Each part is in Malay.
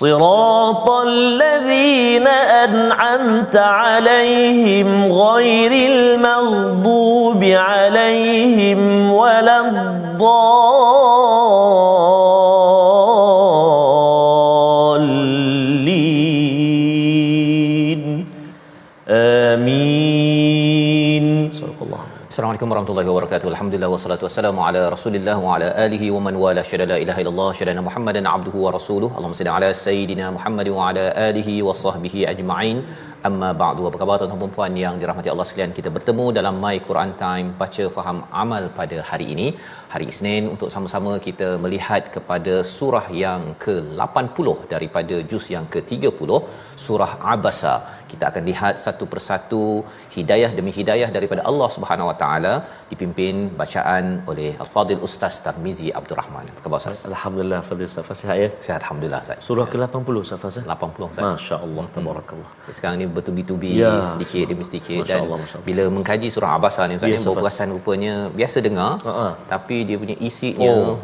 صراط الذين أنعمت عليهم غير المغضوب عليهم ولا الضالين. آمين. صدق الله Assalamualaikum warahmatullahi wabarakatuh. Alhamdulillah wassalatu wassalamu ala Rasulillah wa ala alihi wa man wala syada la ilaha illallah syada Muhammadan abduhu wa rasuluhu. Allahumma salli ala sayidina Muhammad wa ala alihi wa sahbihi ajma'in. Amma ba'du. Apa khabar tuan-tuan dan puan yang dirahmati Allah sekalian? Kita bertemu dalam My Quran Time baca faham amal pada hari ini. Hari Isnin untuk sama-sama kita melihat kepada surah yang ke-80 daripada juz yang ke-30 surah Abasa. Kita akan lihat satu persatu hidayah demi hidayah daripada Allah Subhanahu Wa Taala dipimpin bacaan oleh Al-Fadil Ustaz Tarmizi Abdul Rahman. Apa khabar Ustaz? Alhamdulillah Fadil Safa sihat ya. Sihat alhamdulillah Ustaz. Surah ke-80 Safa Ustaz. 80 Ustaz. Masya-Allah tabarakallah. Sekarang ni bertubi-tubi Ya. sedikit demi sedikit Masya dan Allah, Masya Allah. bila mengkaji surah Abasa ni Ustaz Ya, ni Ustaz. berperasan rupanya biasa dengar Ha-ha. tapi dia punya isinya Oh.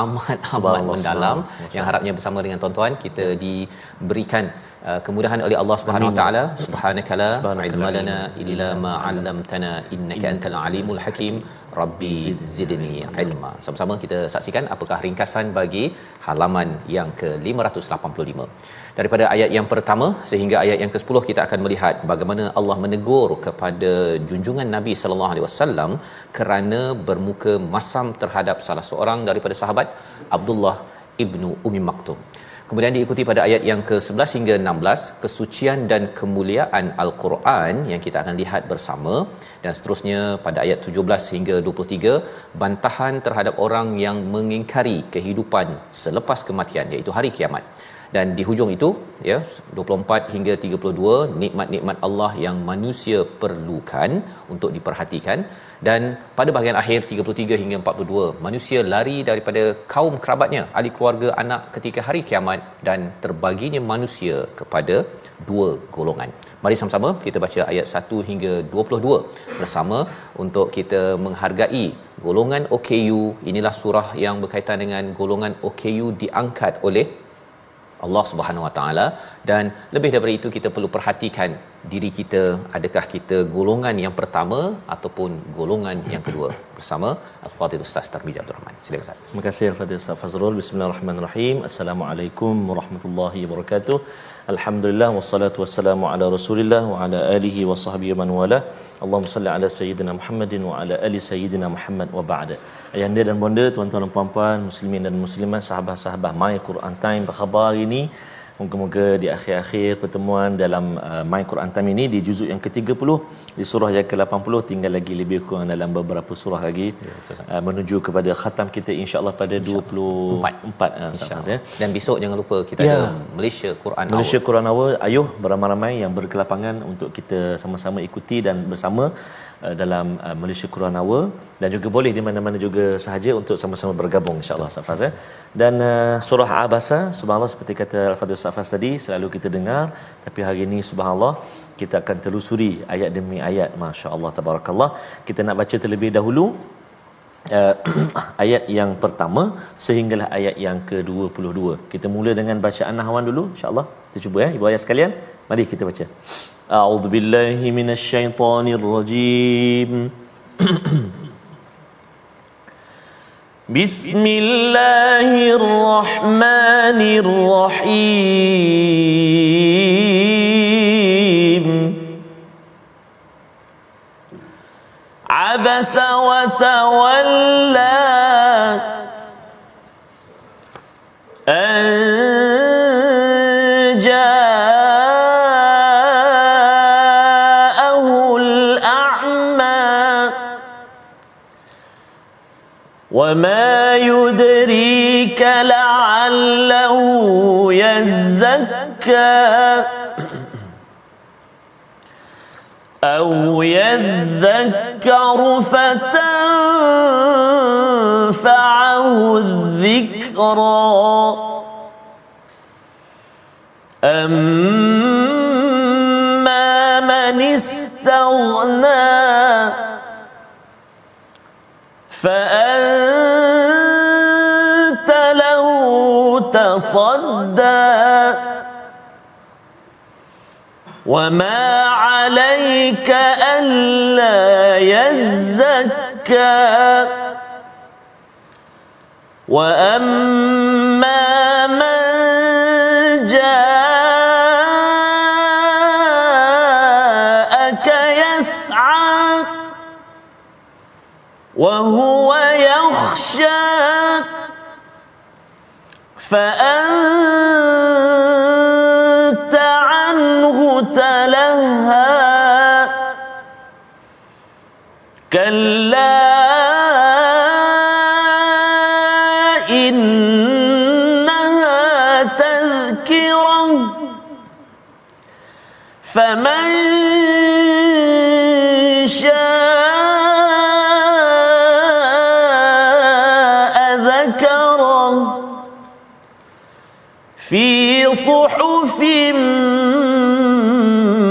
amat amat mendalam yang harapnya bersama dengan tuan-tuan kita diberikan uh, kemudahan oleh Allah Subhanahu Wa Taala. Subhanakala Subhanaka la ilma lana illa ma 'allamtana innaka antal alimul hakim. Rabbi zidni. ilma. Sama-sama kita saksikan apakah ringkasan bagi halaman yang ke-585. Daripada ayat yang pertama sehingga ayat yang ke-10 kita akan melihat bagaimana Allah menegur kepada junjungan Nabi sallallahu alaihi wasallam kerana bermuka masam terhadap salah seorang daripada sahabat Abdullah ibnu Umi Maktum. Kemudian diikuti pada ayat yang ke-11 hingga 16 kesucian dan kemuliaan al-Quran yang kita akan lihat bersama. Dan seterusnya pada ayat 17 hingga 23 bantahan terhadap orang yang mengingkari kehidupan selepas kematian iaitu hari kiamat dan di hujung itu ya 24 hingga 32 nikmat-nikmat Allah yang manusia perlukan untuk diperhatikan. Dan pada bahagian akhir 33 hingga 42 manusia lari daripada kaum kerabatnya ahli keluarga anak ketika hari kiamat dan terbaginya manusia kepada dua golongan. Mari sama-sama kita baca ayat 1 hingga 22 bersama untuk kita menghargai golongan OKU inilah surah yang berkaitan dengan golongan OKU diangkat oleh Allah Subhanahu Wa Taala dan lebih daripada itu kita perlu perhatikan diri kita adakah kita golongan yang pertama ataupun golongan yang kedua bersama Al-Fadhil Ustaz Tarmizi Abdul Rahman. Silakan Ustaz. Terima kasih Al-Fadhil Ustaz Fazrul. Bismillahirrahmanirrahim. Assalamualaikum warahmatullahi wabarakatuh. Alhamdulillah wassalatu wassalamu ala Rasulillah wa ala alihi wa sahbihi man wala. Allahumma salli ala sayyidina Muhammadin wa ala ali sayyidina Muhammad wa ba'da. Ayahanda dan bonda, tuan-tuan dan puan-puan, muslimin dan muslimat, sahabat-sahabat My Quran Time apa khabar ini? Moga-moga di akhir-akhir pertemuan dalam uh, My Quran Time ini di juzuk yang ke-30 di surah yang ke-80 tinggal lagi lebih kurang dalam beberapa surah lagi uh, menuju kepada khatam kita insya-Allah pada 24 uh, sahabat ya. Dan besok jangan lupa kita Ya. ada Malaysia Quran Malaysia Hour. Quran Hour ayuh beramai-ramai yang berkelapangan untuk kita sama-sama ikuti dan bersama uh, dalam uh, Malaysia Quran Hour dan juga boleh di mana-mana juga sahaja untuk sama-sama bergabung insya-Allah Safaz ya. Dan uh, surah Abasa subhanallah seperti kata Al-Fadhil Safaz tadi selalu kita dengar tapi hari ini subhanallah kita akan telusuri ayat demi ayat masya-Allah tabarakallah. Kita nak baca terlebih dahulu uh, ayat yang pertama sehinggalah ayat yang ke-22. Kita mula dengan bacaan nahwan dulu insya-Allah. Kita cuba ya ibu ayah sekalian. Mari kita baca. A'udzubillahi minasyaitonirrajim. بسم الله الرحمن الرحيم. عبس وتولى أن جاءه الأعمى. وما لعله يزكى أو يذكر فتنفعه الذكرى أما من استغنى فأنت تصدى وما عليك ألا يزكى. وأما من جاءك يسعى. وهو يخشى. فأنت فمن شاء ذكره في صحف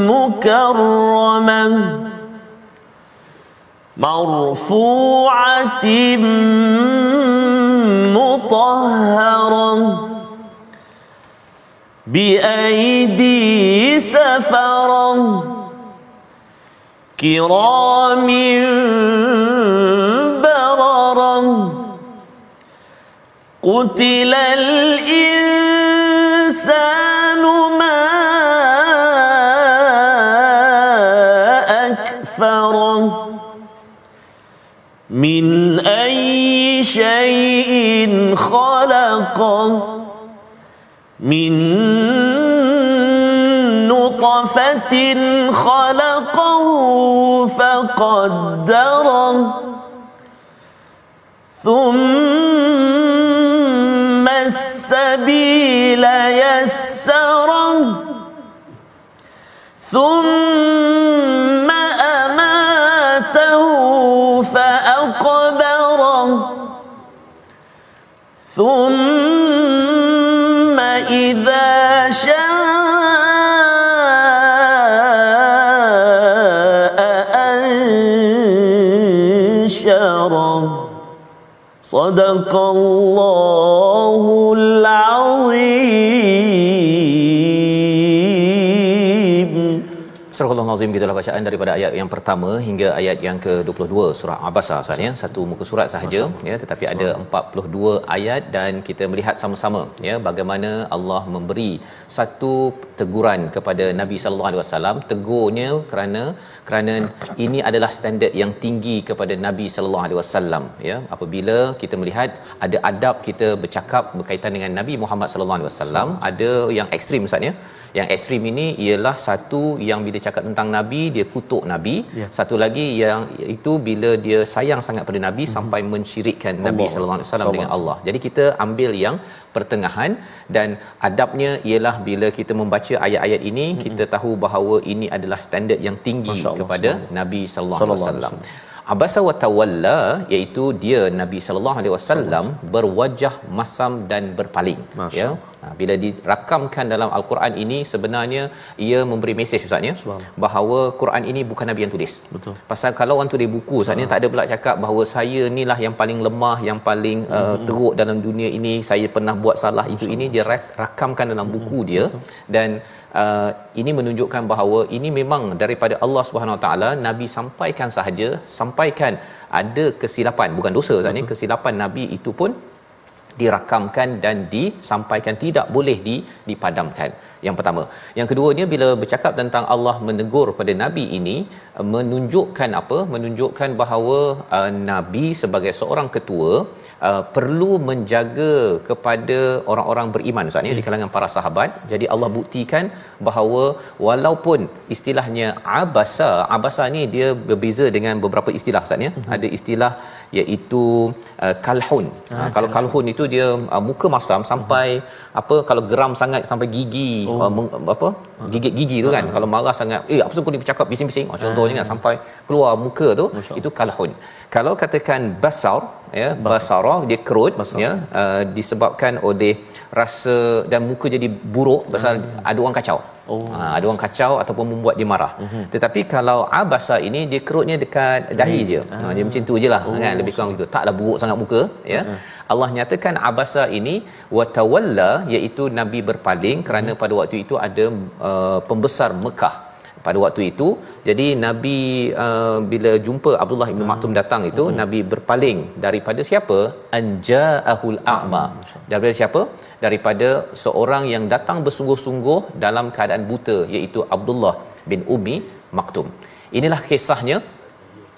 مكرمة مرفوعة مطهرة بأي كرام بررة قتل الإنسان ما أكفره. من أي شيء خلقه. من نطفة خلقه فقدره ثم السبيل يسره ثم أماته فأقبره ثم صدق الله Al-Nazim gitulah bacaan daripada ayat yang pertama hingga ayat yang ke-22 surah Abasa Ustaz ya. Satu muka surat sahaja ya. Tetapi ada 42 ayat dan kita melihat sama-sama ya bagaimana Allah memberi satu teguran kepada Nabi sallallahu alaihi wasallam. Tegurnya kerana kerana ini adalah standard yang tinggi kepada Nabi sallallahu alaihi wasallam ya. Apabila kita melihat ada adab kita bercakap berkaitan dengan Nabi Muhammad sallallahu alaihi wasallam ada yang ekstrim Ustaz ya yang ekstrim ini ialah satu yang bila cakap tentang nabi dia kutuk nabi Ya. satu lagi yang itu bila dia sayang sangat pada nabi mm-hmm. sampai mensyirikkan nabi Allah. sallallahu alaihi wasallam dengan Allah jadi kita ambil yang pertengahan dan adabnya ialah bila kita membaca ayat-ayat ini mm-hmm. kita tahu bahawa ini adalah standard yang tinggi kepada nabi Sallallahu alaihi wasallam Abasa wa tawalla iaitu dia Nabi sallallahu alaihi wasallam berwajah masam dan berpaling Masya ya bila dirakamkan dalam al-Quran ini sebenarnya ia memberi mesej Ustaz ya Subhanallah. bahawa Quran ini bukan nabi yang tulis. Betul. Pasal kalau orang tulis buku Ustaz ya tak ada pula cakap bahawa saya inilah yang paling lemah, yang paling uh, teruk dalam dunia ini, saya pernah buat salah itu ini. Dia rak- rakamkan dalam buku dia. Dan uh, ini menunjukkan bahawa ini memang daripada Allah Subhanahu Wa Taala nabi sampaikan sahaja, sampaikan ada kesilapan bukan dosa Ustaz ni, kesilapan nabi itu pun dirakamkan dan disampaikan tidak boleh di dipadamkan yang pertama. Yang keduanya bila bercakap tentang Allah menegur pada nabi ini uh, menunjukkan apa? Menunjukkan bahawa uh, nabi sebagai seorang ketua uh, perlu menjaga kepada orang-orang beriman. Ustaz ni di kalangan para sahabat. Jadi Allah buktikan bahawa walaupun istilahnya abasa abasa ni dia berbeza dengan beberapa istilah Ustaz ya. Ada istilah iaitu uh, kalhun. Ha, kalau kalhun. itu dia uh, muka masam sampai apa kalau geram sangat sampai gigi oh. uh, meng, apa gigit gigi tu kan kalau marah sangat eh apa kau ni bercakap bising-bising oh, contohnya kan sampai keluar muka tu itu kalhun kalau katakan basar ya basara dia kerut Basar. ya uh, disebabkan oleh rasa dan muka jadi buruk pasal ada orang kacau Oh. Ha, ada orang kacau ataupun membuat dia marah. Uh-huh. Tetapi kalau abasa ini dia kerutnya dekat dahi je. Ha, dia macam tu je lah oh. kan lebih kurang begitu. Taklah buruk sangat muka ya. Uh-huh. Allah nyatakan abasa ini watawalla iaitu nabi berpaling kerana pada waktu itu ada uh, pembesar Mekah. Pada waktu itu jadi nabi uh, bila jumpa Abdullah bin Maktum datang itu hmm. nabi berpaling daripada siapa? Anja'ahul a'ma. Daripada siapa? Daripada seorang yang datang bersungguh-sungguh dalam keadaan buta iaitu Abdullah bin Umi Maktum. Inilah kisahnya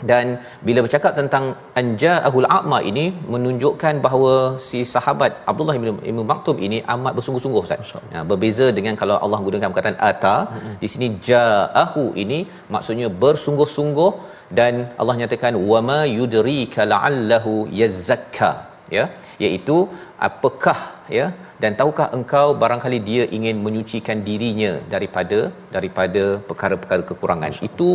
dan bila bercakap tentang anja ahul a'ma ini menunjukkan bahawa si sahabat Abdullah bin Ibn Maktum ini amat bersungguh-sungguh Ustaz. Ya, berbeza dengan kalau Allah gunakan perkataan ata mm-hmm. di sini ja'ahu ini maksudnya bersungguh-sungguh dan Allah nyatakan wama yudrika la'allahu yazakka ya iaitu apakah ya dan tahukah engkau barangkali dia ingin menyucikan dirinya daripada daripada perkara-perkara kekurangan. Itu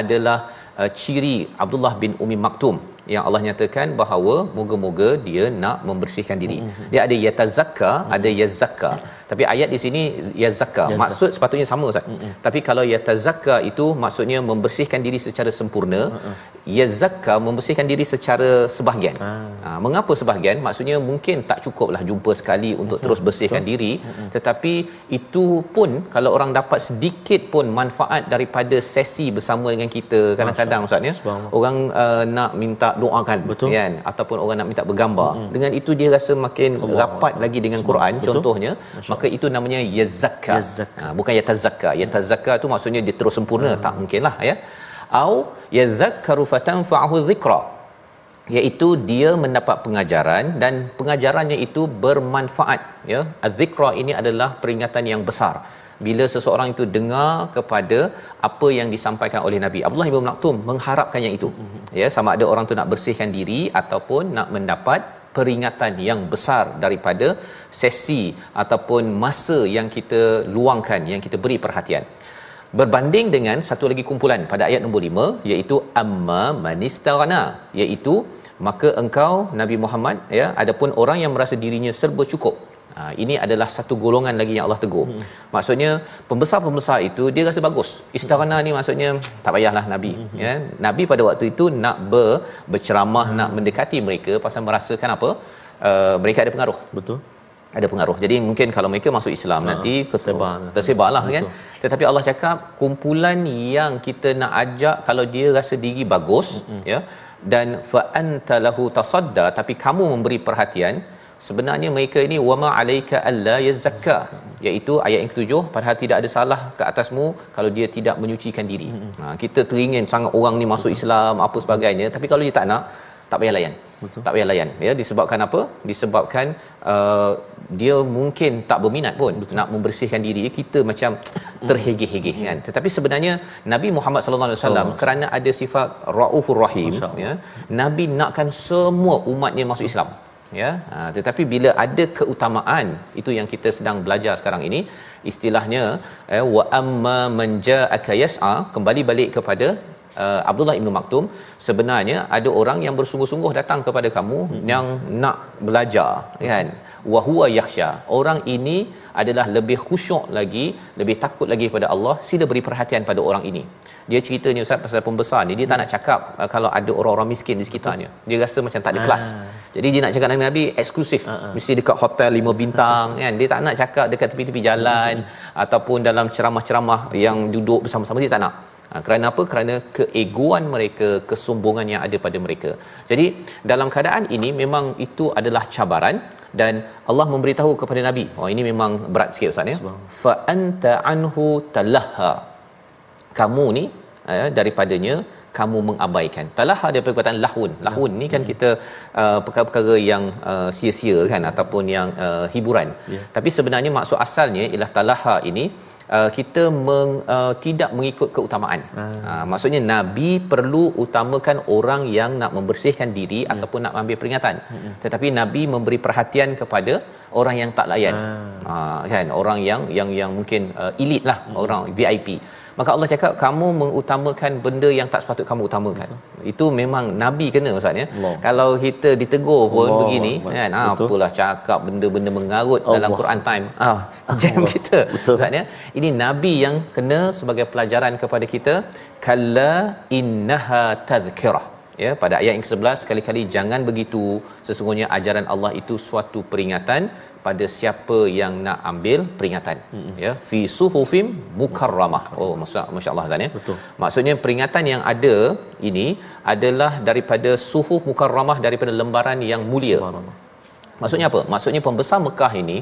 adalah uh, ciri Abdullah bin Umi Maktum yang Allah nyatakan bahawa moga-moga dia nak membersihkan diri. Dia ada yatazakka, ada yazakka. Tapi ayat di sini yazakka. Maksud sepatutnya sama Ustaz. Tapi kalau yatazakka itu maksudnya membersihkan diri secara sempurna, yazakka membersihkan diri secara sebahagian. Ha, mengapa sebahagian? Maksudnya mungkin tak cukuplah jumpa sekali untuk terus bersihkan diri, tetapi itu pun kalau orang dapat sedikit pun manfaat daripada sesi bersama dengan kita kadang-kadang Ustaz ya. Orang uh, nak minta doakan Betul. kan ataupun orang nak minta bergambar hmm. dengan itu dia rasa makin Allah rapat Allah. lagi dengan Semua. Quran Betul. contohnya Masya maka itu namanya yazakka Yazakka. ha, bukan yatazakka yatazakka tu maksudnya dia terus sempurna hmm. tak mungkinlah ya au yadhakkaru fatanfa'uhu dhikra iaitu dia mendapat pengajaran dan pengajarannya itu bermanfaat ya az-zikra ini adalah peringatan yang besar bila seseorang itu dengar kepada apa yang disampaikan oleh Nabi. Abdullah bin Maktum mengharapkan yang itu. Ya sama ada orang tu nak bersihkan diri ataupun nak mendapat peringatan yang besar daripada sesi ataupun masa yang kita luangkan yang kita beri perhatian. Berbanding dengan satu lagi kumpulan pada ayat nombor 5 iaitu amma manistagana iaitu maka engkau Nabi Muhammad ya adapun orang yang merasa dirinya serba cukup Ha, ini adalah satu golongan lagi yang Allah tegur. Hmm. Maksudnya pembesar-pembesar itu dia rasa bagus. Istarana ni maksudnya tak payahlah nabi hmm. ya. Nabi pada waktu itu nak ber, berceramah hmm. nak mendekati mereka pasal merasakan apa? Uh, mereka ada pengaruh. Betul. Ada pengaruh. Jadi mungkin kalau mereka masuk Islam ha, nanti tersebar. tersebarlah kan. Tetapi Allah cakap kumpulan yang kita nak ajak kalau dia rasa diri bagus hmm. ya dan fa anta lahu tasadda tapi kamu memberi perhatian sebenarnya mereka ini wama alaika alla yazakka iaitu ayat yang ketujuh padahal tidak ada salah ke atasmu kalau dia tidak menyucikan diri. Ha kita teringin sangat orang ni masuk Islam apa sebagainya tapi kalau dia tak nak tak payah layan. Betul. Tak payah layan ya disebabkan apa? Disebabkan uh, dia mungkin tak berminat pun Betul. nak membersihkan diri kita macam terhegeh-hegeh kan. Tetapi sebenarnya Nabi Muhammad sallallahu alaihi wasallam kerana ada sifat raufur rahim ya. Nabi nakkan semua umatnya masuk Islam ya ha, tetapi bila ada keutamaan itu yang kita sedang belajar sekarang ini istilahnya eh, wa amma man ja'aka yas'a kembali balik kepada uh, Abdullah Ibn Maktum sebenarnya ada orang yang bersungguh-sungguh datang kepada kamu hmm. yang nak belajar kan wa huwa yakhsha orang ini adalah lebih khusyuk lagi lebih takut lagi kepada Allah sila beri perhatian pada orang ini dia cerita ni ustaz pasal pembesar ni dia hmm. tak nak cakap uh, kalau ada orang-orang miskin di sekitarnya dia rasa macam tak ada kelas ah. jadi dia nak cakap dengan Nabi eksklusif uh-huh. mesti dekat hotel lima bintang kan dia tak nak cakap dekat tepi-tepi jalan hmm. ataupun dalam ceramah-ceramah yang duduk bersama-sama dia tak nak kerana apa? Kerana keegoan mereka, kesombongan yang ada pada mereka. Jadi dalam keadaan ini memang itu adalah cabaran dan Allah memberitahu kepada nabi oh ini memang berat sikit ustaz ya fa anta anhu talaha kamu ni eh, daripadanya kamu mengabaikan. Talaha dia perkataan lahun. Lahun ni kan kita uh, perkara-perkara yang uh, sia-sia kan ataupun yang uh, hiburan. Yeah. Tapi sebenarnya maksud asalnya ialah talaha ini uh, kita meng, uh, tidak mengikut keutamaan. Hmm. Uh, maksudnya nabi perlu utamakan orang yang nak membersihkan diri yeah. ataupun nak ambil peringatan. Hmm. Tetapi nabi memberi perhatian kepada orang yang tak layan. Hmm. Uh, kan orang yang yang yang mungkin uh, elit lah, hmm. orang VIP maka Allah cakap kamu mengutamakan benda yang tak sepatut kamu utamakan Betul. itu memang nabi kena ustaz ya kalau kita ditegur pun Allah. begini Allah. kan ah, Betul. apalah cakap benda-benda mengarut Allah. dalam Quran time ah jam kita ustaz ya ini nabi yang kena sebagai pelajaran kepada kita kalla innaha tadhkirah ya pada ayat yang ke-11 sekali-kali jangan begitu sesungguhnya ajaran Allah itu suatu peringatan pada siapa yang nak ambil peringatan. Hmm. ya fi suhufim mukarramah. Oh maksud masya-Allah Zan ya. Betul. Maksudnya peringatan yang ada ini adalah daripada suhuf mukarramah daripada lembaran yang mulia. Maksudnya apa? Maksudnya pembesar Mekah ini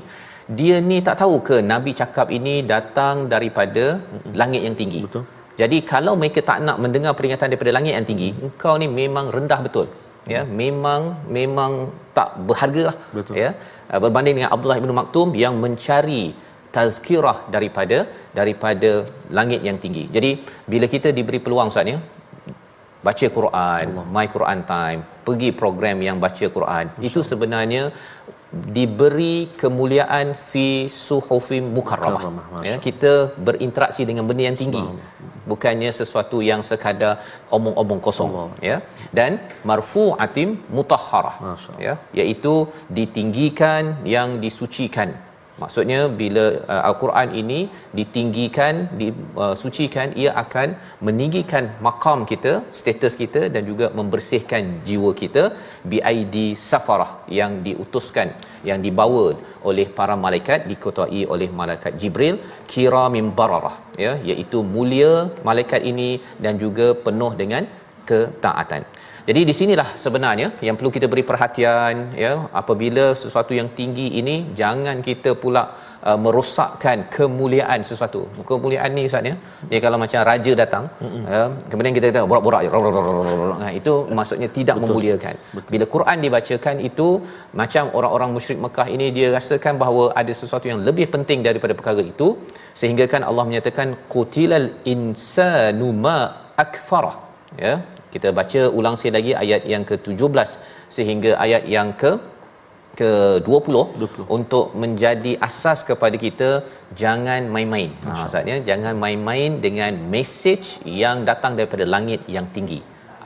dia ni tak tahu ke nabi cakap ini datang daripada hmm. langit yang tinggi? Betul. Jadi kalau mereka tak nak mendengar peringatan daripada langit yang tinggi engkau ni memang rendah betul ya memang memang tak berharga lah betul ya uh, berbanding dengan Abdullah bin Maktum yang mencari tazkirah daripada daripada langit yang tinggi. Jadi bila kita diberi peluang Ustaz ya baca Quran, Allah. my Quran time, pergi program yang baca Quran, Masya itu sebenarnya diberi kemuliaan fi suhufim mukarramah. Ya kita berinteraksi dengan benda yang tinggi. Bukannya sesuatu yang sekadar omong-omong kosong Allah. ya. Dan marfu'atim mutahharah ya iaitu ditinggikan yang disucikan Maksudnya bila uh, al-Quran ini ditinggikan, disucikan, uh, ia akan meninggikan makam kita, status kita dan juga membersihkan jiwa kita BID safarah yang diutuskan, yang dibawa oleh para malaikat diketuai oleh malaikat Jibril kiramin bararah ya iaitu mulia malaikat ini dan juga penuh dengan ketaatan. Jadi di sinilah sebenarnya yang perlu kita beri perhatian ya apabila sesuatu yang tinggi ini jangan kita pula uh, merosakkan kemuliaan sesuatu. Kemuliaan ni ustaz ya. Dia kalau macam raja datang ya kemudian kita kata borak-borak je. Nah, itu maksudnya tidak Betul. memuliakan. Betul. Bila Quran dibacakan itu macam orang-orang musyrik Mekah ini dia rasakan bahawa ada sesuatu yang lebih penting daripada perkara itu sehingga kan Allah menyatakan qutilal insanu ma akfarah ya kita baca ulang sekali lagi ayat yang ke-17 sehingga ayat yang ke ke-20 untuk menjadi asas kepada kita jangan main-main. Ha maksudnya jangan main-main dengan message yang datang daripada langit yang tinggi.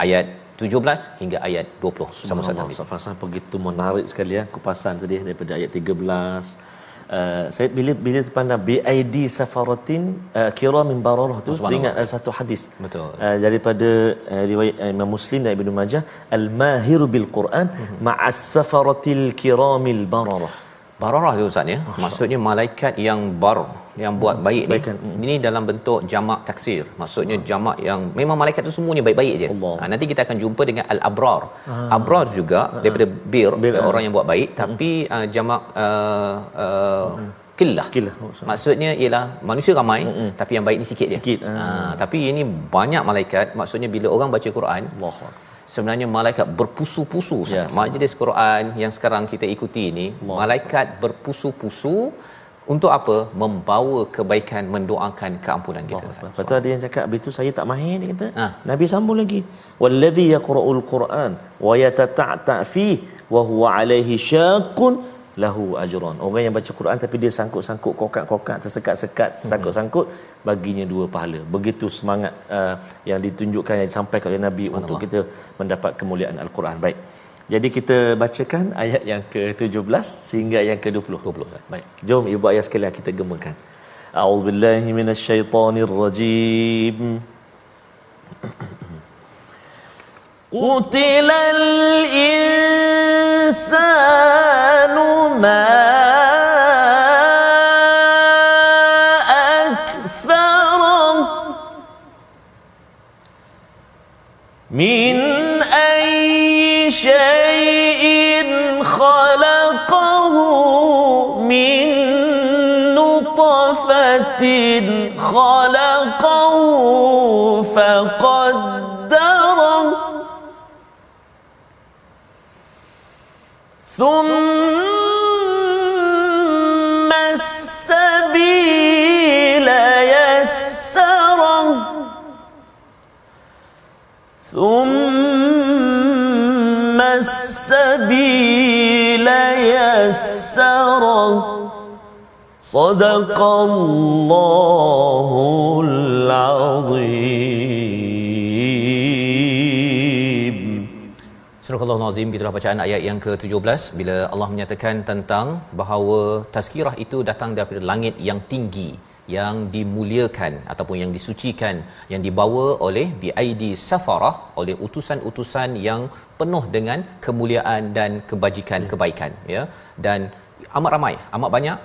Ayat 17 hingga ayat 20 sama sama. Fasal begitu menarik sekali ya kupasan tadi daripada ayat 13 Uh, saya bila bila terpandang BID Safaratin uh, Kiramin Bararah tu teringat ada satu hadis. Betul. Uh, daripada uh, riwayat uh, Imam Muslim dan Ibnu Majah Al Mahiru bil Quran mm-hmm. ma'as Safaratil Kiramil Bararah Bararah tu Ustaz ya. Maksudnya malaikat yang bar yang buat hmm, baik ni. Ini dalam bentuk jamak taksir. Maksudnya jamak yang memang malaikat tu semuanya baik-baik je. Ha, nanti kita akan jumpa dengan al-abrar. Ah. Abrar juga ah. daripada bir, bir orang ah. yang buat baik hmm. tapi uh, jamak uh, uh, hmm. Killah. Killah. Oh, maksudnya ialah manusia ramai mm-hmm. tapi yang baik ni sikit je. Sikit. Ha, tapi ini banyak malaikat. Maksudnya bila orang baca Quran, Allah sebenarnya malaikat berpusu-pusu ya, majlis Quran yang sekarang kita ikuti ini Allah. malaikat berpusu-pusu untuk apa membawa kebaikan mendoakan keampunan kita Allah. Betul ada yang cakap begitu saya tak mahir dia kata ha. Nabi sambung lagi wallazi yaqra'ul quran wa yatata'ta fi wa huwa alaihi syaqun lahu ajran. Orang yang baca Quran tapi dia sangkut-sangkut kokak-kokak tersekat-sekat hmm. sangkut-sangkut baginya dua pahala. Begitu semangat uh, yang ditunjukkan yang disampaikan oleh Nabi untuk kita mendapat kemuliaan Al-Quran. Baik. Jadi kita bacakan ayat yang ke-17 sehingga yang ke-20. 20. Baik. Jom ibu ayah sekalian kita gemakan. A'udzubillahi minasyaitonirrajim. قتل الإنسان ما أكفره من أي شيء خلقه من نطفة خلقه فقال ثم السبيل يسره. ثم السبيل يسره. صدق الله العظيم. Al-Nazim itulah bacaan ayat yang ke-17 bila Allah menyatakan tentang bahawa tazkirah itu datang daripada langit yang tinggi yang dimuliakan ataupun yang disucikan yang dibawa oleh biaidi safarah oleh utusan-utusan yang penuh dengan kemuliaan dan kebajikan kebaikan ya. Dan amat ramai amat banyak.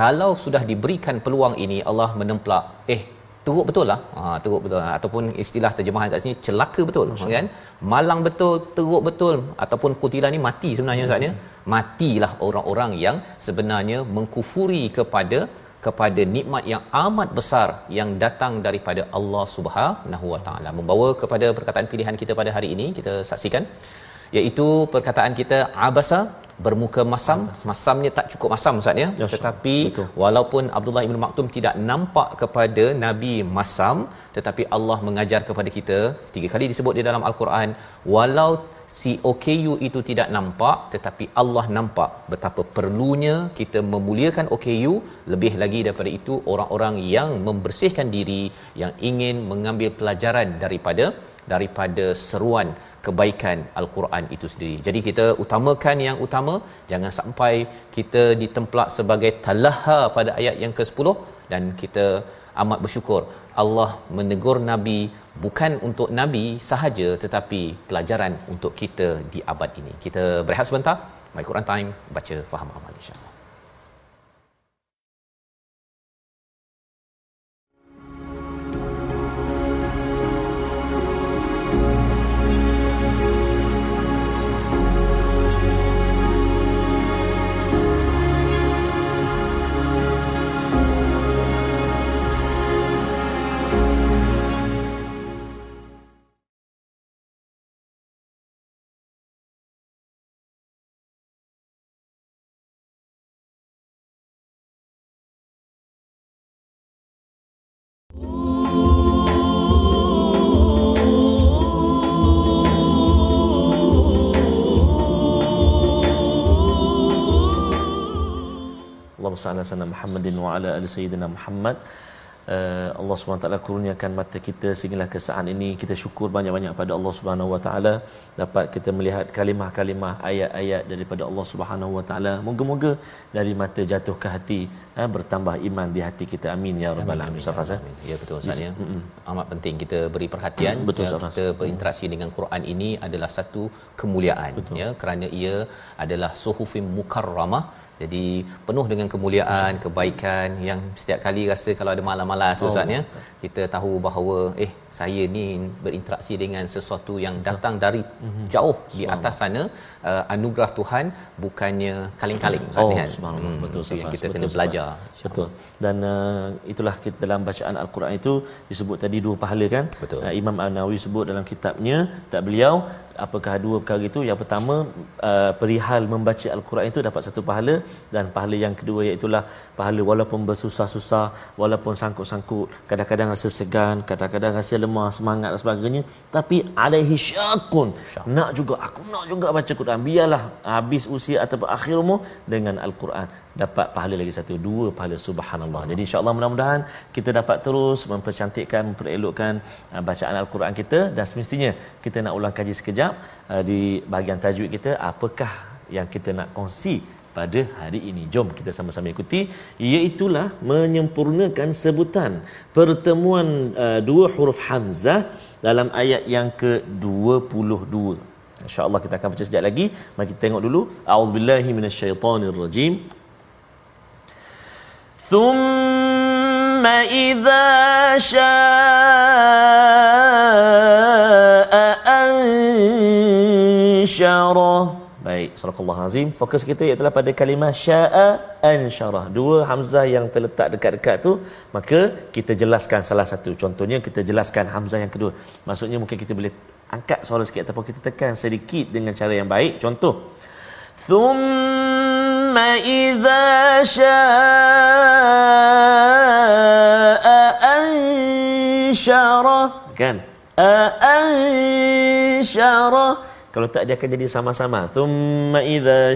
Kalau sudah diberikan peluang ini Allah menemplak eh teruk betul lah ha, teruk betul ataupun istilah terjemahan kat sini celaka betul Masya. kan malang betul teruk betul ataupun kutilan ni mati sebenarnya hmm. Ustaz ya matilah orang-orang yang sebenarnya mengkufuri kepada kepada nikmat yang amat besar yang datang daripada Allah Subhanahu Wa Taala membawa kepada perkataan pilihan kita pada hari ini kita saksikan iaitu perkataan kita abasa bermuka masam. Masamnya tak cukup masam ustaz ya? Yes, tetapi betul. walaupun Abdullah Ibn Maktum tidak nampak kepada nabi masam tetapi Allah mengajar kepada kita tiga kali disebut di dalam al-Quran walau si OKU itu tidak nampak tetapi Allah nampak betapa perlunya kita memuliakan OKU lebih lagi daripada itu orang-orang yang membersihkan diri yang ingin mengambil pelajaran daripada daripada seruan kebaikan al-Quran itu sendiri. Jadi kita utamakan yang utama, jangan sampai kita ditemplak sebagai talaha pada ayat yang ke-10 dan kita amat bersyukur Allah menegur nabi bukan untuk nabi sahaja tetapi pelajaran untuk kita di abad ini. Kita berehat sebentar. My Quran Time baca faham amal insya-Allah. Salli ala Muhammadin wa ala ali sayyidina Muhammad. Uh, Allah SWT kurniakan mata kita sehinggalah ke saat ini. Kita syukur banyak-banyak pada Allah Subhanahu Wa Taala. Dapat kita melihat kalimah-kalimah ayat-ayat daripada Allah Subhanahu Wa Taala. Moga-moga dari mata jatuh ke hati ha, bertambah iman di hati kita. Amin ya rabbal alamin. ya. ya betul Ustaz ya. Amat penting kita beri perhatian. Betul, ya, kita berinteraksi mm. dengan Quran ini adalah satu kemuliaan betul. ya. Kerana ia adalah suhufim mukarramah jadi penuh dengan kemuliaan, kebaikan yang setiap kali rasa kalau ada malas-malas oh. Ustaz ya, kita tahu bahawa eh saya ni berinteraksi dengan sesuatu yang datang dari mhm. jauh di atas sana uh, anugerah Tuhan bukannya kaling-kaling oh, kan. Hmm, betul so yang kita betul, kena belajar. Betul. Dan uh, itulah kita dalam bacaan al-Quran itu disebut tadi dua pahala kan? Betul. Uh, Imam An-Nawawi sebut dalam kitabnya tak beliau apakah dua perkara itu yang pertama uh, perihal membaca al-Quran itu dapat satu pahala dan pahala yang kedua iaitu pahala walaupun bersusah-susah walaupun sangkut-sangkut kadang-kadang rasa segan kadang-kadang rasa lemah semangat dan sebagainya. Tapi alaihi syakun nak juga aku nak juga baca Quran. Biarlah habis usia ataupun akhir umur dengan al-Quran. Dapat pahala lagi satu dua pahala subhanallah. Jadi insyaallah mudah-mudahan kita dapat terus mempercantikkan memperelokkan uh, bacaan al-Quran kita. Dan semestinya kita nak ulang kaji sekejap uh, di bahagian tajwid kita. Apakah yang kita nak kongsi pada hari ini. Jom kita sama-sama ikuti iaitulah menyempurnakan sebutan pertemuan uh, dua huruf hamzah dalam ayat yang ke-22. Insya-Allah kita akan baca sekejap lagi. Mari kita tengok dulu. A'udzubillahi minasyaitonirrajim. ثم إذا شاء أنشره Baik, sallallahu azim. Fokus kita ialah pada kalimah syaa ansyarah. Dua hamzah yang terletak dekat-dekat tu, maka kita jelaskan salah satu. Contohnya kita jelaskan hamzah yang kedua. Maksudnya mungkin kita boleh angkat suara sikit ataupun kita tekan sedikit dengan cara yang baik. Contoh. Thumma idza syaa ansyarah. Kan? Ansyarah. Kalau tak dia akan jadi sama-sama. Thumma idza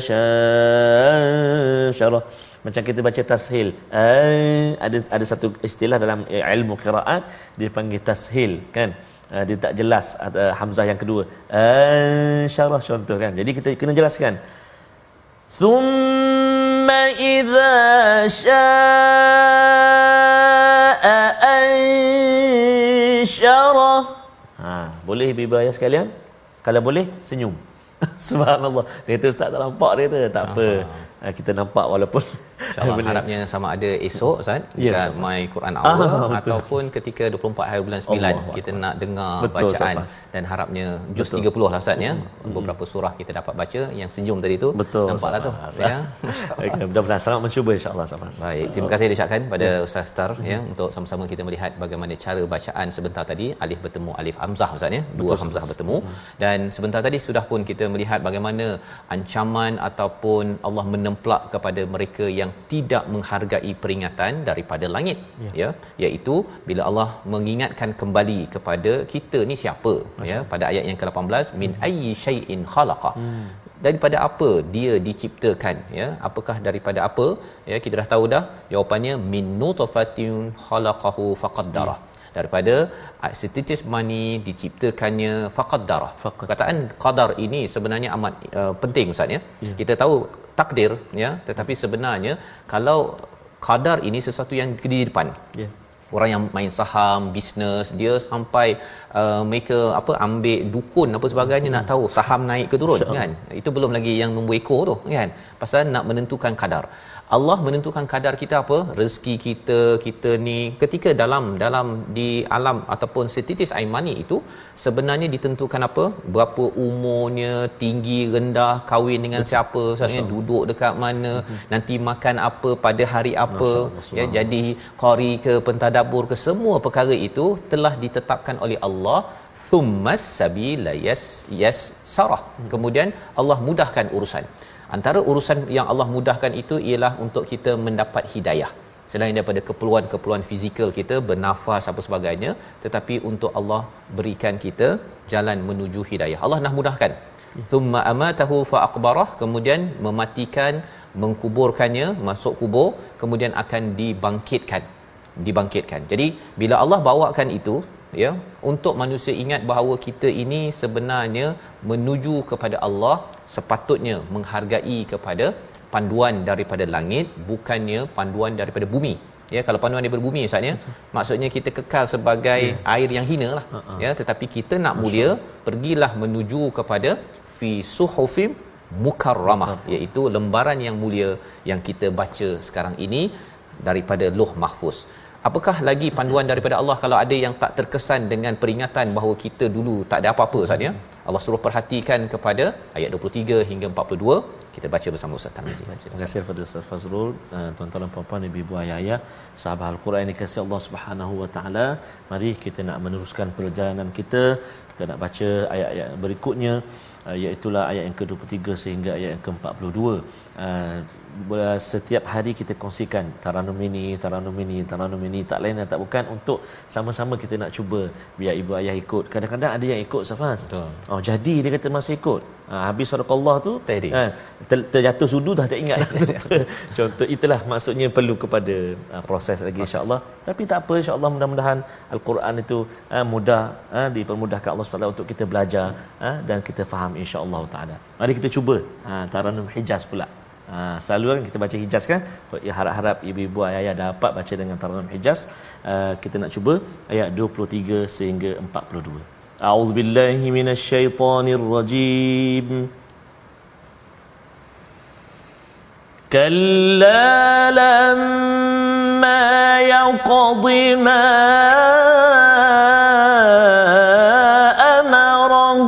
syara. Macam kita baca tashil. Eh, ada ada satu istilah dalam eh, ilmu qiraat dipanggil tashil kan. Eh, dia tak jelas hamzah yang kedua. Syara contoh kan. Jadi kita kena jelaskan. Thumma idza syaa ansyara. Ha, boleh bibaya sekalian? Kalau boleh senyum. Subhanallah. Dia tu ustaz tak nampak dia tu. Tak apa. Ah, kita nampak walaupun InsyaAllah harapnya sama ada esok Ustaz Ya, dekat. My Quran Ah, Hour betul. ataupun ketika 24 hari bulan 9 Allah kita nak dengar Betul, bacaan Ustaz. dan harapnya juz Betul. 30 lah Ustaz ya beberapa surah kita dapat baca yang senyum tadi tu betul nampaklah tu Safas. ya mudah-mudahan sangat mencuba insyaallah Safas. Baik, terima kasih diucapkan pada Ya. Ustaz Star ya untuk sama-sama kita melihat bagaimana cara bacaan sebentar tadi alif bertemu alif hamzah Ustaz ya. Dua hamzah bertemu dan sebentar tadi sudah pun kita melihat bagaimana ancaman ataupun Allah menemplak kepada mereka yang tidak menghargai peringatan daripada langit ya, ya. Iaitu bila Allah mengingatkan kembali kepada kita ni siapa ya pada ayat yang ke-18 min ayyi syai'in khalaqa. Daripada apa dia diciptakan ya? Apakah daripada apa? Ya kita dah tahu dah jawapannya min nutfatin khalaqahu faqaddara daripada ah, setitis mani diciptakannya faqaddara Faqad- perkataan qadar ini sebenarnya amat uh, penting ustaz ya. Kita tahu takdir ya. Tetapi sebenarnya kalau qadar ini sesuatu yang di depan. Ya. orang yang main saham bisnes dia sampai uh, mereka apa ambil dukun apa sebagainya nak tahu saham naik ke turun kan. Itu belum lagi yang nombor ekor tu kan. Pasal nak menentukan kadar Allah menentukan kadar kita apa? Rezeki kita kita ni. Ketika dalam dalam di alam ataupun setitis air mani itu sebenarnya ditentukan apa? Berapa umurnya tinggi rendah kahwin dengan siapa misalnya duduk dekat mana nanti makan apa pada hari apa. Ya jadi qari ke pentadabbur ke semua perkara itu telah ditetapkan oleh Allah. Thummas sabila yas yas sarah kemudian Allah mudahkan urusan antara urusan yang Allah mudahkan itu ialah untuk kita mendapat hidayah. Selain daripada keperluan-keperluan fizikal kita bernafas apa sebagainya tetapi untuk Allah berikan kita jalan menuju hidayah. Allah nak mudahkan. Thumma amatahu fa aqbarah kemudian mematikan mengkuburkannya masuk kubur kemudian akan dibangkitkan. Dibangkitkan. Jadi bila Allah bawakan itu ya? Untuk manusia ingat bahawa kita ini sebenarnya menuju kepada Allah sepatutnya menghargai kepada panduan daripada langit bukannya panduan daripada bumi. Ya kalau panduan daripada bumi ustaz ya? Maksudnya kita kekal sebagai air yang hina lah. Ya tetapi kita nak mulia pergilah menuju kepada fi suhufim mukarramah. iaitu lembaran yang mulia yang kita baca sekarang ini daripada Luh Mahfuz apakah lagi panduan daripada Allah kalau ada yang tak terkesan dengan peringatan bahawa kita dulu tak ada apa-apa Ustaz ya Allah suruh perhatikan kepada ayat 23 hingga 42 kita baca bersama Ustaz Tarmizi Terima kasih kepada Ustaz Fazrul, uh, tuan-tuan dan puan-puan, ibu-ibu, ayah-ayah, sahabat Al-Quran yang dikasihi Allah Subhanahu wa taala. Mari kita nak meneruskan perjalanan kita. Kita nak baca ayat-ayat berikutnya uh, iaitu ayat yang ke-23 sehingga ayat yang ke-42. Uh, ber- setiap hari kita kongsikan taranum ini, taranum ini, taranum ini tak lain dan tak bukan untuk sama-sama kita nak cuba biar ibu ayah ikut. Kadang-kadang ada yang ikut Safas. Betul. Oh jadi dia kata masih ikut. Ha, habis sadaqallah tu Tadi. Ha, ter, terjatuh sudu dah tak ingat contoh itulah maksudnya perlu kepada uh, proses lagi insyaallah tapi tak apa insyaallah mudah-mudahan al-Quran itu uh, mudah uh, dipermudahkan Allah SWT untuk kita belajar uh, dan kita faham insyaallah taala mari kita cuba uh, taranum hijaz pula Ha, selalu kan kita baca hijaz kan ya, harap-harap ibu-ibu ayah-ayah dapat baca dengan taranum hijaz uh, kita nak cuba ayat 23 sehingga 42 A'udzubillahi minasyaitonirrajim كلا لما يقض ما أمره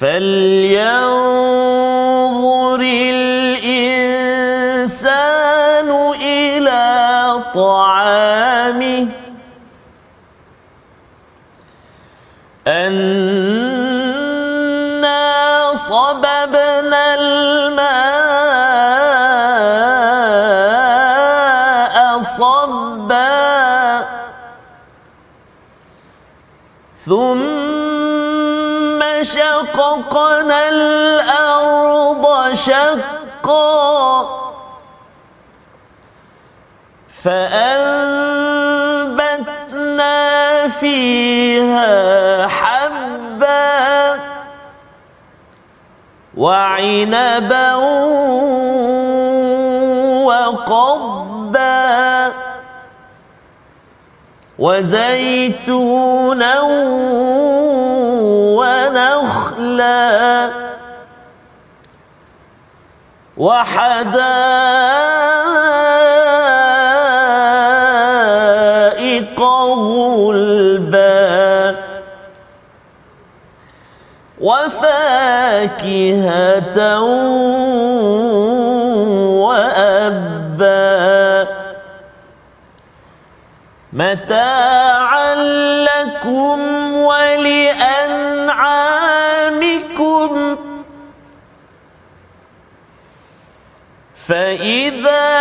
فلينظر ثم شققنا الأرض شقا فأنبتنا فيها حبا وعنبا وقبا وزيتونا ونخلا وحدائق غلبا وفاكهة وأبا متاعا لكم ولأنعامكم. فإذا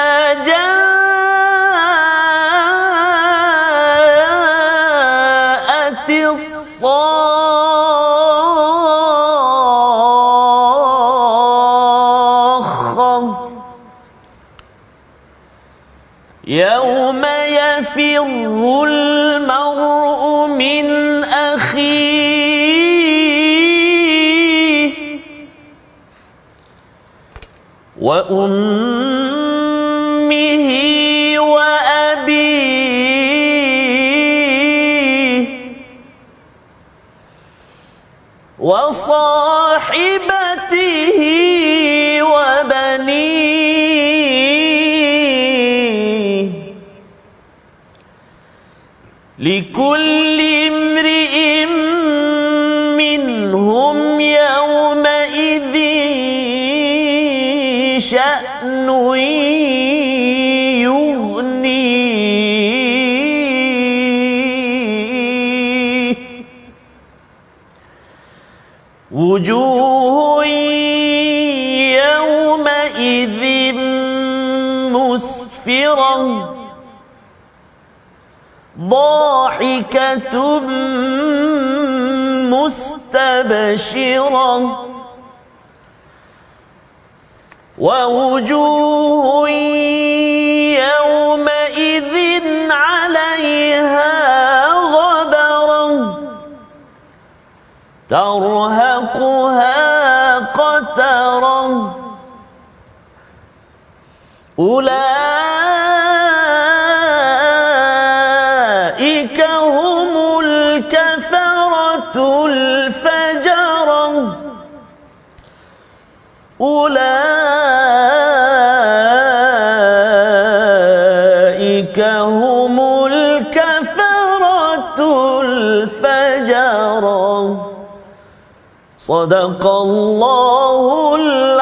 وأمه وأبيه وصاحبته وبنيه لكل امرئ وجوه يومئذ مسفرة ضاحكة مستبشرة ووجوه ترهقها قترة. أولئك هم الكفرة صدق الله العظيم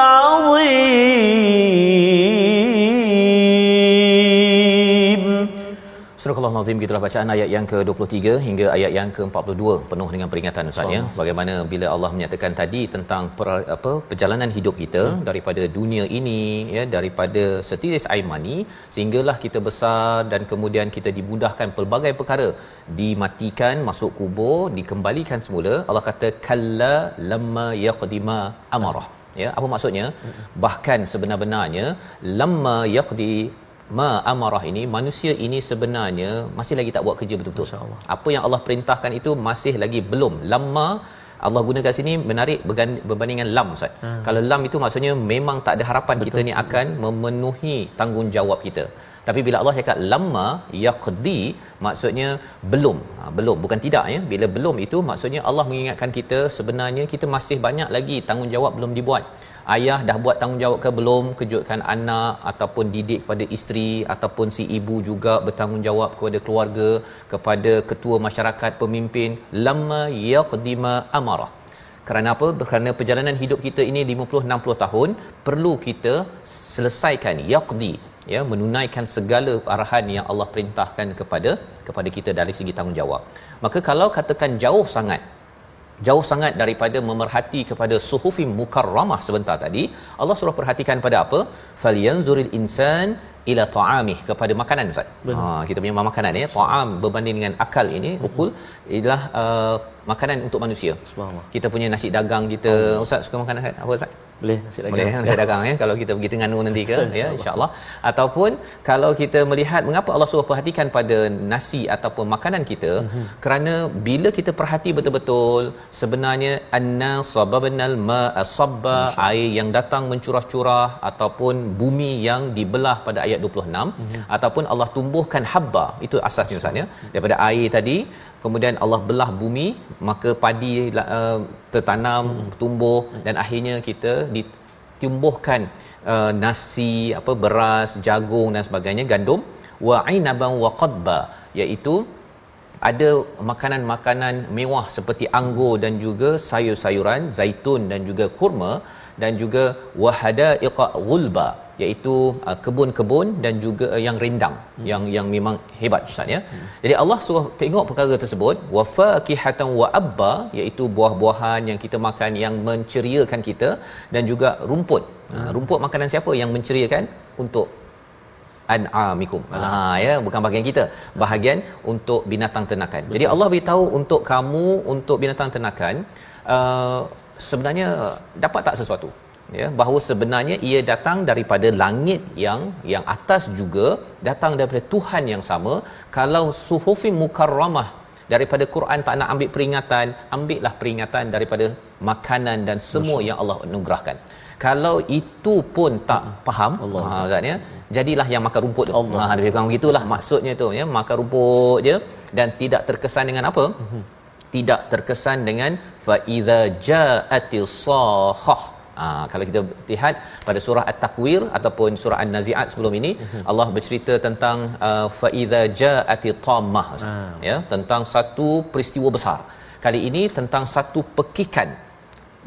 Surah Al-Azim gitulah bacaan ayat yang ke-23 hingga ayat yang ke-42 penuh dengan peringatan Ustaz ya. Bagaimana bila Allah menyatakan tadi tentang per, apa perjalanan hidup kita hmm. daripada dunia ini ya daripada setiris air mani sehinggalah kita besar dan kemudian kita dimudahkan pelbagai perkara. Dimatikan masuk kubur dikembalikan semula. Allah kata kalla lamma yaqdima amarah. Ya apa maksudnya? Bahkan sebenar-benarnya lamma yaqdi ma amarah ini manusia ini sebenarnya masih lagi tak buat kerja betul-betul. Apa yang Allah perintahkan itu masih lagi belum. Lamma Allah guna kat sini menarik berbandingan lam Ustaz. Hmm. Kalau lam itu maksudnya memang tak ada harapan betul. kita ni akan memenuhi tanggungjawab kita. Tapi bila Allah cakap lamma yaqdi maksudnya belum. Ha, belum bukan tidak ya. Bila belum itu maksudnya Allah mengingatkan kita sebenarnya kita masih banyak lagi tanggungjawab belum dibuat ayah dah buat tanggungjawab ke belum? Kejutkan anak ataupun didik kepada isteri ataupun si ibu juga bertanggungjawab kepada keluarga kepada ketua masyarakat pemimpin. Lamma yaqdima amarah. Kerana apa? Kerana perjalanan hidup kita ini 50 60 tahun perlu kita selesaikan yaqdi ya menunaikan segala arahan yang Allah perintahkan kepada kepada kita dari segi tanggungjawab. Maka kalau katakan jauh sangat jauh sangat daripada memerhati kepada suhufi mukarramah sebentar tadi Allah suruh perhatikan pada apa? Falyanzuril insan ila ta'amih kepada makanan ustaz. Ha kita punya makanan ya ta'am berbanding dengan akal ini ukul ialah uh, makanan untuk manusia. Kita punya nasi dagang kita ustaz suka makan apa ustaz Boleh nasi lagi. boleh nasi dagang ya. Kalau kita pergi Terengganu nanti ke ya insyaallah. ataupun kalau kita melihat mengapa Allah suruh perhatikan pada nasi ataupun makanan kita mm-hmm. kerana bila kita perhati betul-betul sebenarnya anna sababnal ma'a sabba air yang datang mencurah-curah ataupun bumi yang dibelah pada ayat 26 mm-hmm. ataupun Allah tumbuhkan habba. Itu asasnya ustaz ya. Daripada air tadi kemudian Allah belah bumi maka padi uh, tertanam hmm. tumbuh dan akhirnya kita ditumbuhkan uh, nasi apa beras jagung dan sebagainya gandum wa ainaban wa qadba iaitu ada makanan-makanan mewah seperti anggur dan juga sayur-sayuran zaitun dan juga kurma dan juga wahadaiqa ghulba iaitu uh, kebun-kebun dan juga uh, yang rendang hmm. yang yang memang hebat ustaz ya. Hmm. Jadi Allah suruh tengok perkara tersebut wa faqihatan wa abba iaitu buah-buahan yang kita makan yang menceriakan kita dan juga rumput. Hmm. Uh, rumput makanan siapa yang menceriakan untuk an'amikum. Ha ya bukan bahagian kita. Bahagian untuk binatang ternakan. Betul. Jadi Allah beritahu untuk kamu untuk binatang ternakan uh, sebenarnya dapat tak sesuatu? Ya bahawa sebenarnya ia datang daripada langit yang yang atas juga datang daripada Tuhan yang sama kalau suhufi mukarramah daripada Quran tak nak ambil peringatan ambillah peringatan daripada makanan dan semua Masya. yang Allah anugerahkan kalau itu pun tak faham Allah ha katanya jadilah yang makan rumput tu Allah. ha lebih kurang begitulah maksudnya tu ya makan rumput je dan tidak terkesan dengan apa uh-huh. tidak terkesan dengan fa iza ja'atil sahah Ha, kalau kita lihat pada surah At-Takwir ataupun surah An-Nazi'at sebelum ini uh-huh. Allah bercerita tentang uh, fa idza ja'ati tammah uh. ya tentang satu peristiwa besar. Kali ini tentang satu pekikan.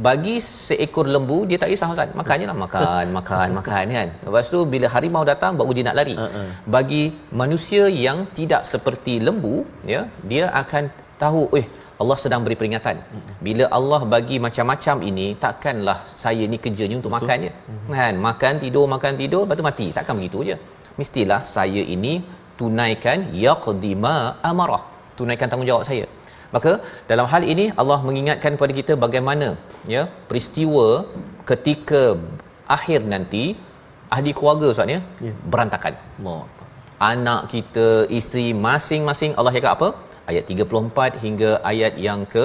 Bagi seekor lembu dia tak kisah Ustaz. Makannya lah makan, makan, makan kan. Lepas tu bila harimau datang baru dia nak lari. Uh-uh. Bagi manusia yang tidak seperti lembu ya, dia akan tahu eh Allah sedang beri peringatan. Bila Allah bagi macam-macam ini, takkanlah saya ni kerjanya untuk Betul. makan je. Kan? Makan, tidur, makan, tidur, lepas tu mati. Takkan begitu je. Mestilah saya ini tunaikan yaqdima amarah. Tunaikan tanggungjawab saya. Maka dalam hal ini Allah mengingatkan kepada kita bagaimana ya peristiwa ketika akhir nanti ahli keluarga Ustaz ya, ya. berantakan. Allah. Anak kita, isteri masing-masing Allah cakap apa? Ayat 34 hingga ayat yang ke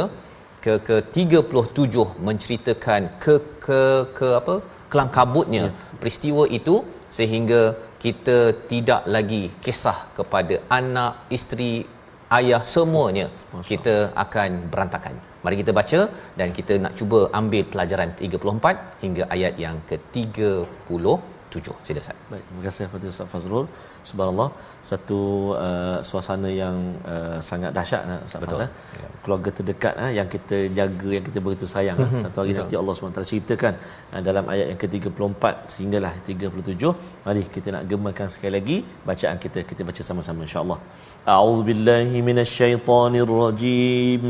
ke ke 37 menceritakan ke ke ke apa kelam kabutnya ya. peristiwa itu sehingga kita tidak lagi kisah kepada anak isteri ayah semuanya Masya. kita akan berantakan mari kita baca dan kita nak cuba ambil pelajaran 34 hingga ayat yang ke 30 tujuh. Sila Ustaz. Baik, terima kasih kepada Ustaz Fazrul Subhanallah, satu uh, suasana yang uh, sangat dahsyat uh, Ustaz Betul. Fazrul. Ya. Keluarga terdekat uh, yang kita jaga, yang kita begitu sayang. Uh, satu hari Betul. nanti Allah SWT ceritakan uh, dalam ayat yang ke-34 sehinggalah 37. Mari kita nak gemakan sekali lagi bacaan kita. Kita baca sama-sama insya-Allah. A'udzubillahi minasyaitonirrajim.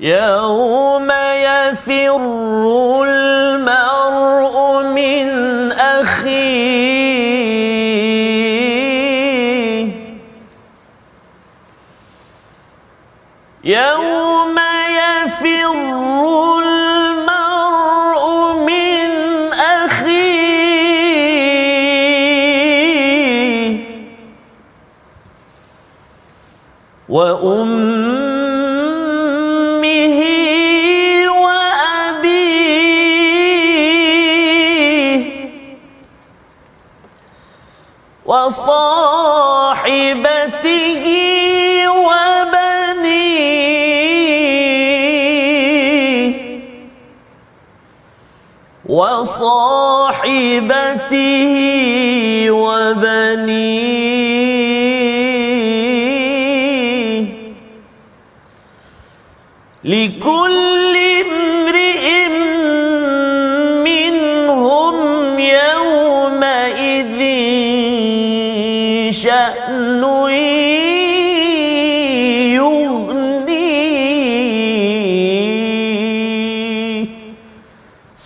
يوم يفر المرء من يوم يفر المرء من أخيه وأمه وصاحبته وصاحبته وبنيه. لكل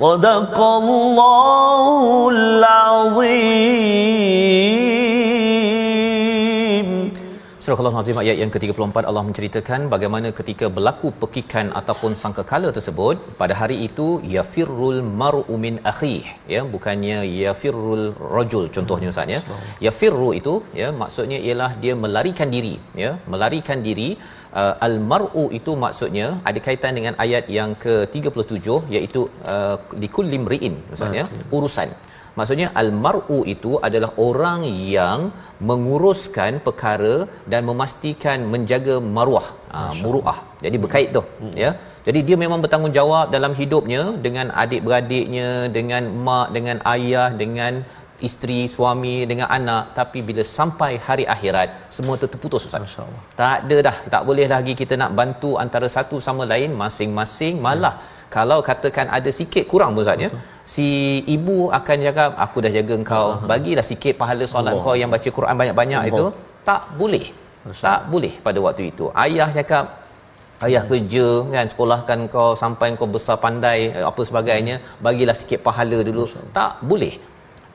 صدق الله العظيم Surah Al-Azim ayat yang ke-34 Allah menceritakan bagaimana ketika berlaku pekikan ataupun sangkakala tersebut pada hari itu yafirrul mar'u min akhih ya bukannya yafirrul rajul contohnya Ustaz ya. Yafirru itu ya maksudnya ialah dia melarikan diri ya melarikan diri uh, al mar'u itu maksudnya ada kaitan dengan ayat yang ke-37 iaitu uh, likulli mri'in Ustaz ya urusan Maksudnya al-mar'u itu adalah orang yang menguruskan perkara dan memastikan menjaga maruah, ha, muruah. Jadi berkait tu, hmm. ya. Jadi dia memang bertanggungjawab dalam hidupnya dengan adik-beradiknya, dengan mak, dengan ayah, dengan isteri, suami, dengan anak, tapi bila sampai hari akhirat semua tu terputus Ustaz. Masya-Allah. Tak ada dah, tak boleh lagi kita nak bantu antara satu sama lain masing-masing malah hmm kalau katakan ada sikit kurang Ustaz ya si ibu akan cakap aku dah jaga engkau. Bagilah sikit pahala solat kau yang baca Quran banyak-banyak itu. Tak boleh. Tak boleh pada waktu itu. Ayah cakap ayah kerja kan sekolahkan kau sampai kau besar pandai eh, apa sebagainya. Bagilah sikit pahala dulu. Tak boleh.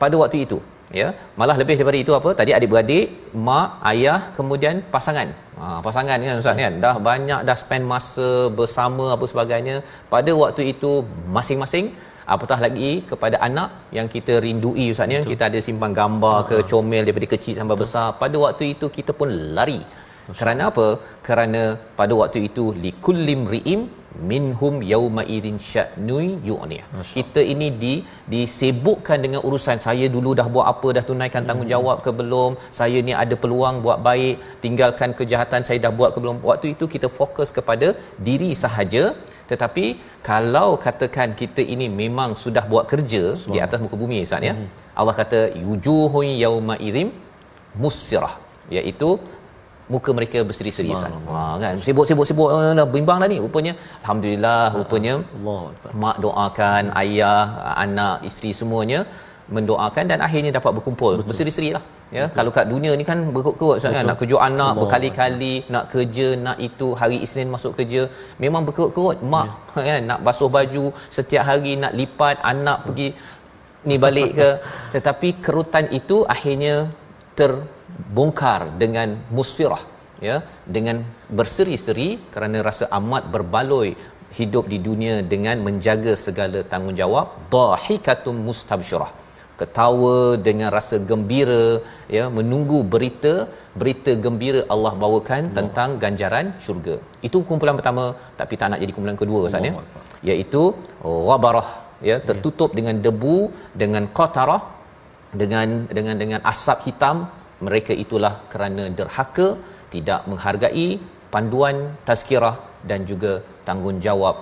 Pada waktu itu ya malah lebih daripada itu apa? Tadi adik-beradik mak ayah kemudian pasangan. Ha, pasangan kan ustaz kan? Dah banyak dah spend masa bersama apa sebagainya. Pada waktu itu masing-masing apatah lagi kepada anak yang kita rindui ustaz ya. Kita ada simpan gambar ke ha. comel daripada kecil sampai Betul. besar pada waktu itu kita pun lari. Kerana apa? Kerana pada waktu itu likullim riim minhum yauma idin sya'nun yu'ni kita ini di disibukkan dengan urusan. Saya dulu dah buat apa dah tunaikan tanggungjawab ke belum? Saya ni ada peluang buat baik tinggalkan kejahatan saya dah buat ke belum? Waktu itu kita fokus kepada diri sahaja tetapi kalau katakan kita ini memang sudah buat kerja Semua. di atas muka bumi Ustaz ya hmm. Allah kata yujuhun yauma idzim musfirah iaitu muka mereka berseri-seri Ustaz. Ha kan sibuk-sibuk-sibuk uh, dah bimbang dah ni rupanya alhamdulillah rupanya Allah mak doakan ayah anak isteri semuanya mendoakan dan akhirnya dapat berkumpul Betul. berseri-seri lah ya Betul. kalau kat dunia ni kan berkut-kut Ustaz kan nak kejut anak Allah. berkali-kali nak kerja nak itu hari Isnin masuk kerja memang berkut-kut mak ya. kan nak basuh baju setiap hari nak lipat anak Betul. pergi ni balik ke tetapi kerutan itu akhirnya terbongkar dengan musfirah ya dengan berseri-seri kerana rasa amat berbaloi hidup di dunia dengan menjaga segala tanggungjawab dahikatum mustabsyirah ketawa dengan rasa gembira ya menunggu berita berita gembira Allah bawakan Allah. tentang ganjaran syurga. Itu kumpulan pertama tapi tak nak jadi kumpulan kedua Ustaz ya. Iaitu ghabarah ya tertutup ya. dengan debu dengan qatarah dengan dengan dengan asap hitam. Mereka itulah kerana derhaka tidak menghargai panduan tazkirah dan juga tanggungjawab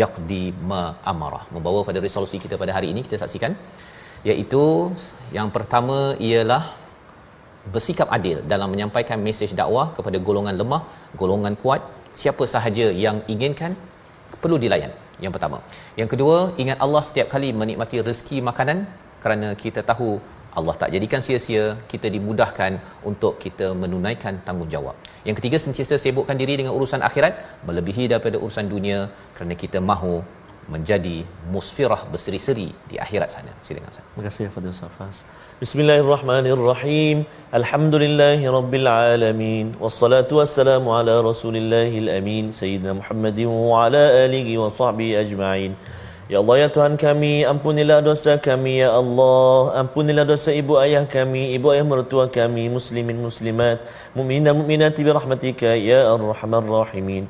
yaqdi ma amarah. Membawa pada resolusi kita pada hari ini kita saksikan iaitu yang pertama ialah bersikap adil dalam menyampaikan mesej dakwah kepada golongan lemah golongan kuat. Siapa sahaja yang inginkan perlu dilayan. Yang pertama. Yang kedua ingat Allah setiap kali menikmati rezeki makanan kerana kita tahu Allah tak jadikan sia-sia kita dimudahkan untuk kita menunaikan tanggungjawab. Yang ketiga sentiasa sibukkan diri dengan urusan akhirat melebihi daripada urusan dunia kerana kita mahu menjadi musfirah berseri-seri di akhirat sana. Silakan Ustaz. Terima kasih Fadil Safas. Bismillahirrahmanirrahim. Alhamdulillahirabbil alamin. Wassalatu wassalamu ala Rasulillahil amin sayyidina Muhammadin wa ala alihi wa sahbihi ajma'in. Ya Allah ya Tuhan kami ampunilah dosa kami ya Allah ampunilah dosa ibu ayah kami ibu ayah mertua kami muslimin muslimat mukminin mukminat bi rahmatika ya arhamar rahimin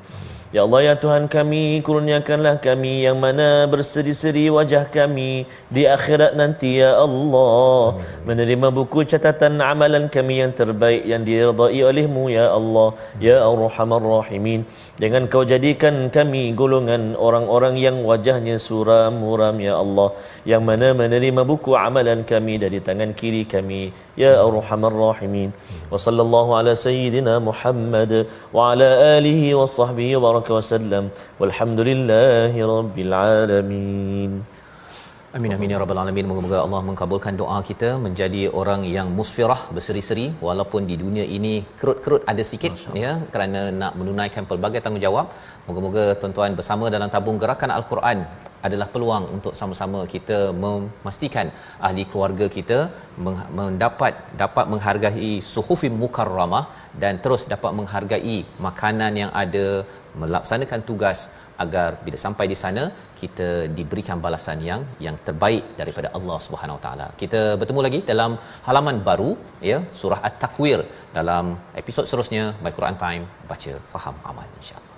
Ya Allah ya Tuhan kami kurniakanlah kami yang mana berseri-seri wajah kami di akhirat nanti ya Allah. Menerima buku catatan amalan kami yang terbaik yang diridai olehmu ya Allah. Ya arhamar rahimin Jangan kau jadikan kami golongan orang-orang yang wajahnya suram muram ya Allah yang mana menerima buku amalan kami dari tangan kiri kami ya arhamar rahimin. Wa sallallahu ala sayyidina Muhammad wa ala alihi wa sahbihi wa baraka wa sallam. Walhamdulillahi rabbil alamin Amin amin ya rabbal alamin. Moga-moga Allah mengabulkan doa kita menjadi orang yang musfirah berseri-seri walaupun di dunia ini kerut-kerut ada sikit ya kerana nak menunaikan pelbagai tanggungjawab. Moga-moga tuan-tuan bersama dalam tabung gerakan Al-Quran adalah peluang untuk sama-sama kita memastikan ahli keluarga kita mendapat dapat menghargai suhufim mukarramah dan terus dapat menghargai makanan yang ada melaksanakan tugas agar bila sampai di sana kita diberikan balasan yang yang terbaik daripada Allah Subhanahu Wa Taala. Kita bertemu lagi dalam halaman baru ya surah At-Takwir dalam episod seterusnya My Quran Time baca faham amal insya-Allah.